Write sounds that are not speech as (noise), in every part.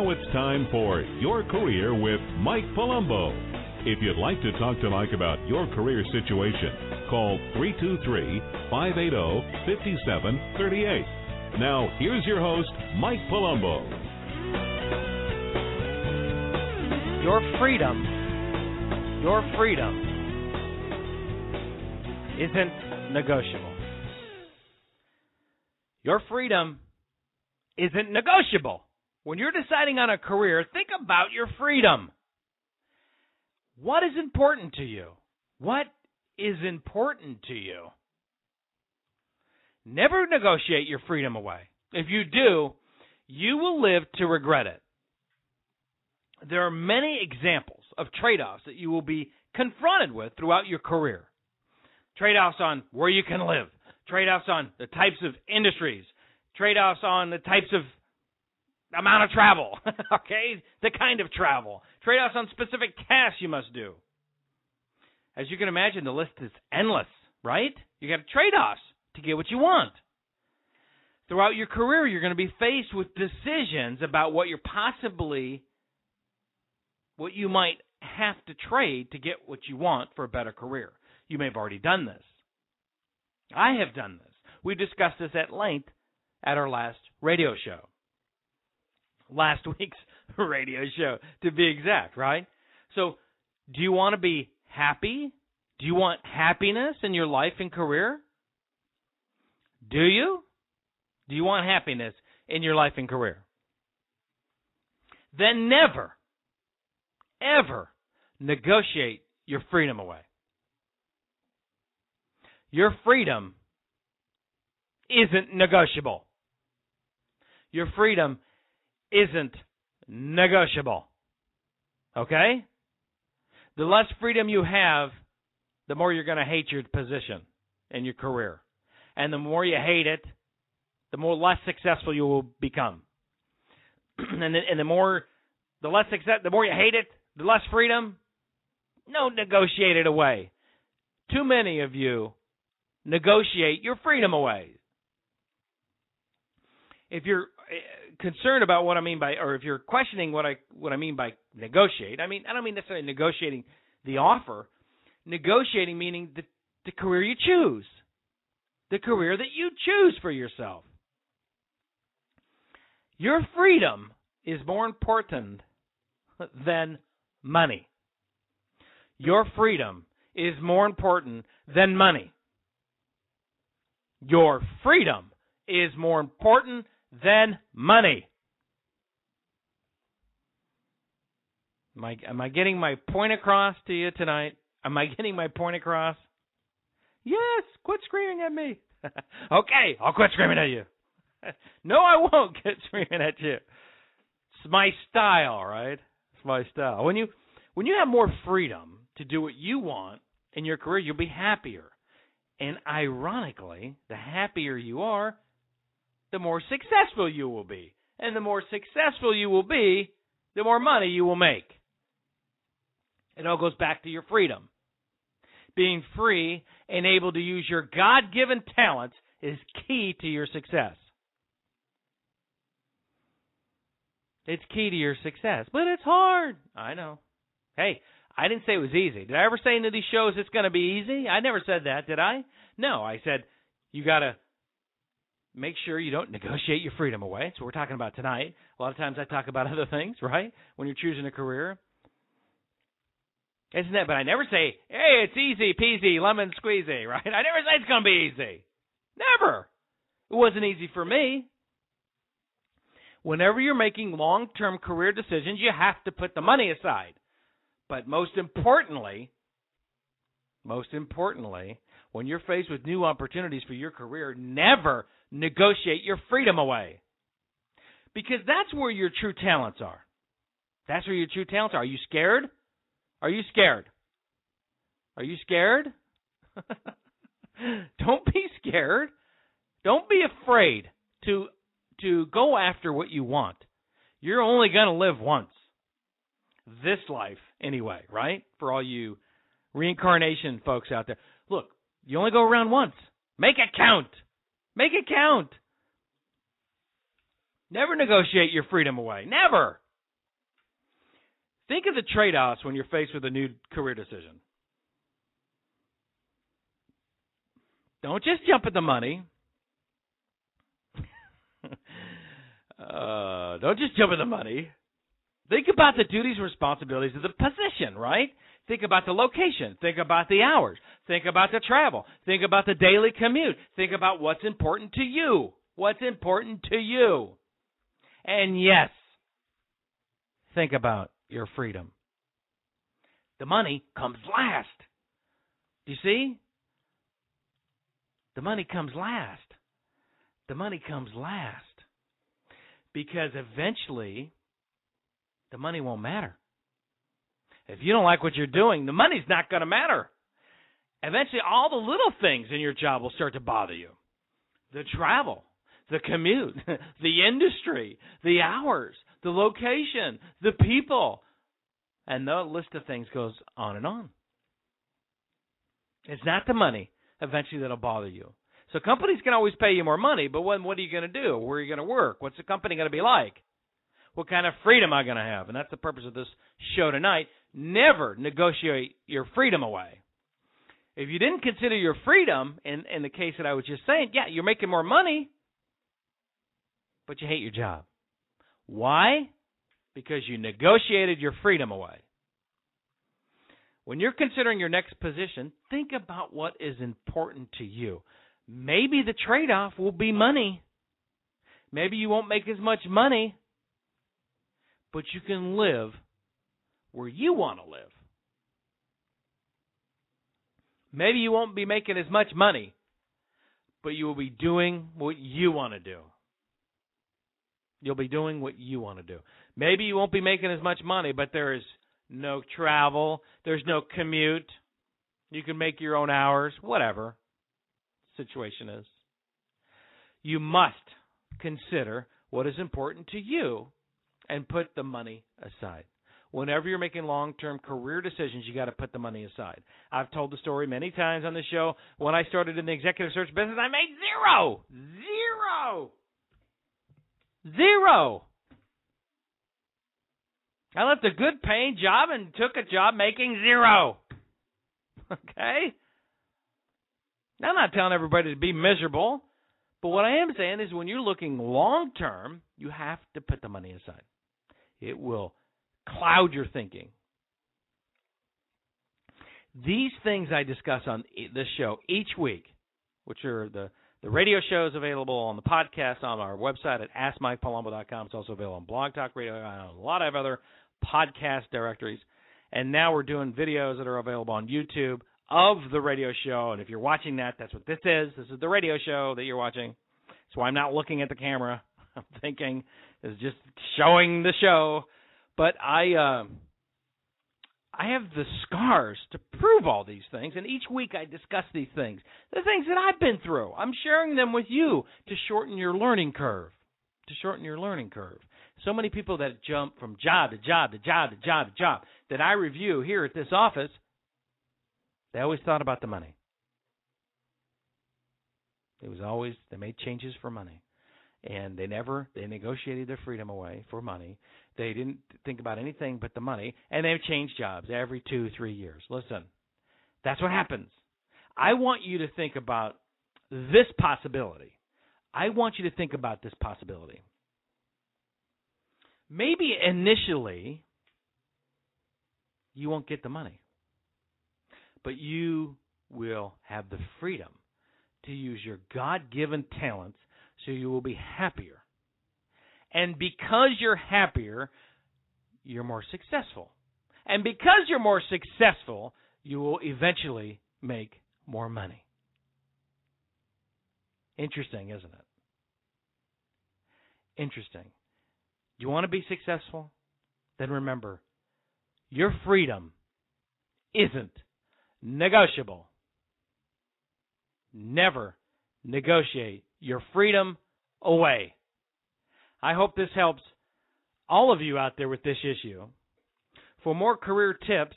Now it's time for Your Career with Mike Palumbo. If you'd like to talk to Mike about your career situation, call 323 580 5738. Now, here's your host, Mike Palumbo. Your freedom, your freedom isn't negotiable. Your freedom isn't negotiable. When you're deciding on a career, think about your freedom. What is important to you? What is important to you? Never negotiate your freedom away. If you do, you will live to regret it. There are many examples of trade offs that you will be confronted with throughout your career. Trade offs on where you can live, trade offs on the types of industries, trade offs on the types of amount of travel, (laughs) okay? The kind of travel. Trade offs on specific tasks you must do. As you can imagine, the list is endless, right? You got trade offs to get what you want. Throughout your career, you're going to be faced with decisions about what you're possibly, what you might have to trade to get what you want for a better career. You may have already done this. I have done this. We discussed this at length at our last radio show last (laughs) week's radio show, to be exact, right? So, do you want to be happy? Do you want happiness in your life and career? Do you? Do you want happiness in your life and career? Then never, ever negotiate your freedom away. Your freedom isn't negotiable. Your freedom isn't negotiable. Okay? The less freedom you have, the more you're going to hate your position and your career. And the more you hate it, the more less successful you will become. (clears throat) and, the, and the more the less success, the more you hate it, the less freedom. No, negotiate it away. Too many of you negotiate your freedom away. If you're concerned about what I mean by, or if you're questioning what I what I mean by negotiate, I mean I don't mean necessarily negotiating the offer. Negotiating meaning the the career you choose, the career that you choose for yourself. Your freedom is more important than money. Your freedom is more important than money. Your freedom is more important than money. Am I, am I getting my point across to you tonight? Am I getting my point across? Yes, quit screaming at me. (laughs) okay, I'll quit screaming at you. (laughs) no, I won't (laughs) quit screaming at you. It's my style, right? It's my style. When you when you have more freedom to do what you want in your career, you'll be happier. And ironically, the happier you are, the more successful you will be. And the more successful you will be, the more money you will make. It all goes back to your freedom. Being free and able to use your God given talents is key to your success. It's key to your success, but it's hard. I know. Hey, I didn't say it was easy. Did I ever say into these shows it's going to be easy? I never said that, did I? No, I said you got to make sure you don't (laughs) negotiate your freedom away. That's what we're talking about tonight. A lot of times I talk about (laughs) other things, right? When you're choosing a career. Isn't that? But I never say, hey, it's easy peasy, lemon squeezy, (laughs) right? I never say it's going to be easy. Never. It wasn't easy for me. Whenever you're making long term career decisions, you have to put the money aside. But most importantly, most importantly, when you're faced with new opportunities for your career, never negotiate your freedom away. Because that's where your true talents are. That's where your true talents are. Are you scared? Are you scared? Are you scared? (laughs) Don't be scared. Don't be afraid to to go after what you want. You're only going to live once. This life anyway, right? For all you reincarnation folks out there. Look, you only go around once. Make it count. Make it count. Never negotiate your freedom away. Never. Think of the trade offs when you're faced with a new career decision. Don't just jump at the money. (laughs) uh, don't just jump at the money. Think about the duties and responsibilities of the position, right? Think about the location. Think about the hours. Think about the travel. Think about the daily commute. Think about what's important to you. What's important to you. And yes, think about your freedom. The money comes last. Do you see? The money comes last. The money comes last. Because eventually, the money won't matter. If you don't like what you're doing, the money's not going to matter. Eventually, all the little things in your job will start to bother you the travel, the commute, (laughs) the industry, the hours, the location, the people. And the list of things goes on and on. It's not the money eventually that'll bother you. So companies can always pay you more money, but when what are you going to do? Where are you going to work? What's the company going to be like? What kind of freedom am I going to have? And that's the purpose of this show tonight. Never negotiate your freedom away. If you didn't consider your freedom, in, in the case that I was just saying, yeah, you're making more money, but you hate your job. Why? Because you negotiated your freedom away. When you're considering your next position, think about what is important to you. Maybe the trade off will be money. Maybe you won't make as much money, but you can live where you want to live. Maybe you won't be making as much money, but you will be doing what you want to do. You'll be doing what you want to do. Maybe you won't be making as much money, but there is no travel, there's no commute. You can make your own hours, whatever situation is. You must consider what is important to you and put the money aside. Whenever you're making long term career decisions, you got to put the money aside. I've told the story many times on the show. When I started in the executive search business, I made zero, zero, zero. I left a good paying job and took a job making zero. (laughs) Okay? Now, I'm not telling everybody to be miserable, but what I am saying is when you're looking long term, you have to put the money aside. It will cloud your thinking. These things I discuss on this show each week, which are the the radio shows available on the podcast on our website at AskMikePalumbo.com. It's also available on Blog Talk Radio and a lot of other podcast directories. And now we're doing videos that are available on YouTube of the radio show. And if you're watching that, that's what this is. This is the radio show that you're watching. So I'm not looking at the camera. (laughs) I'm thinking is just showing the show. But I uh, I have the scars to prove all these things, and each week I discuss these things, the things that I've been through. I'm sharing them with you to shorten your learning curve, to shorten your learning curve. So many people that jump from job to job to job to job to job that I review here at this office, they always thought about the money. It was always they made changes for money and they never they negotiated their freedom away for money. They didn't think about anything but the money, and they've changed jobs every two three years. Listen, that's what happens. I want you to think about this possibility. I want you to think about this possibility. Maybe initially you won't get the money, but you will have the freedom to use your God given talents so you will be happier. And because you're happier, you're more successful. And because you're more successful, you will eventually make more money. Interesting, isn't it? Interesting. You want to be successful? Then remember, your freedom isn't negotiable. Never negotiate your freedom away. I hope this helps all of you out there with this issue. For more career tips,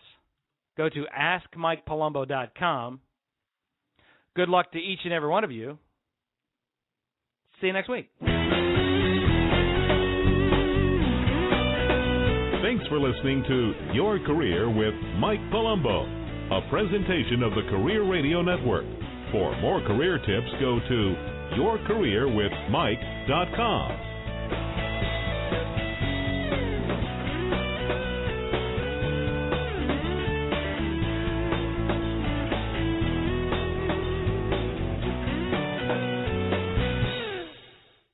go to askmikepalumbo.com. Good luck to each and every one of you. See you next week. Thanks for listening to Your Career with Mike Palumbo, a presentation of the Career Radio Network. For more career tips, go to yourcareerwithmike.com.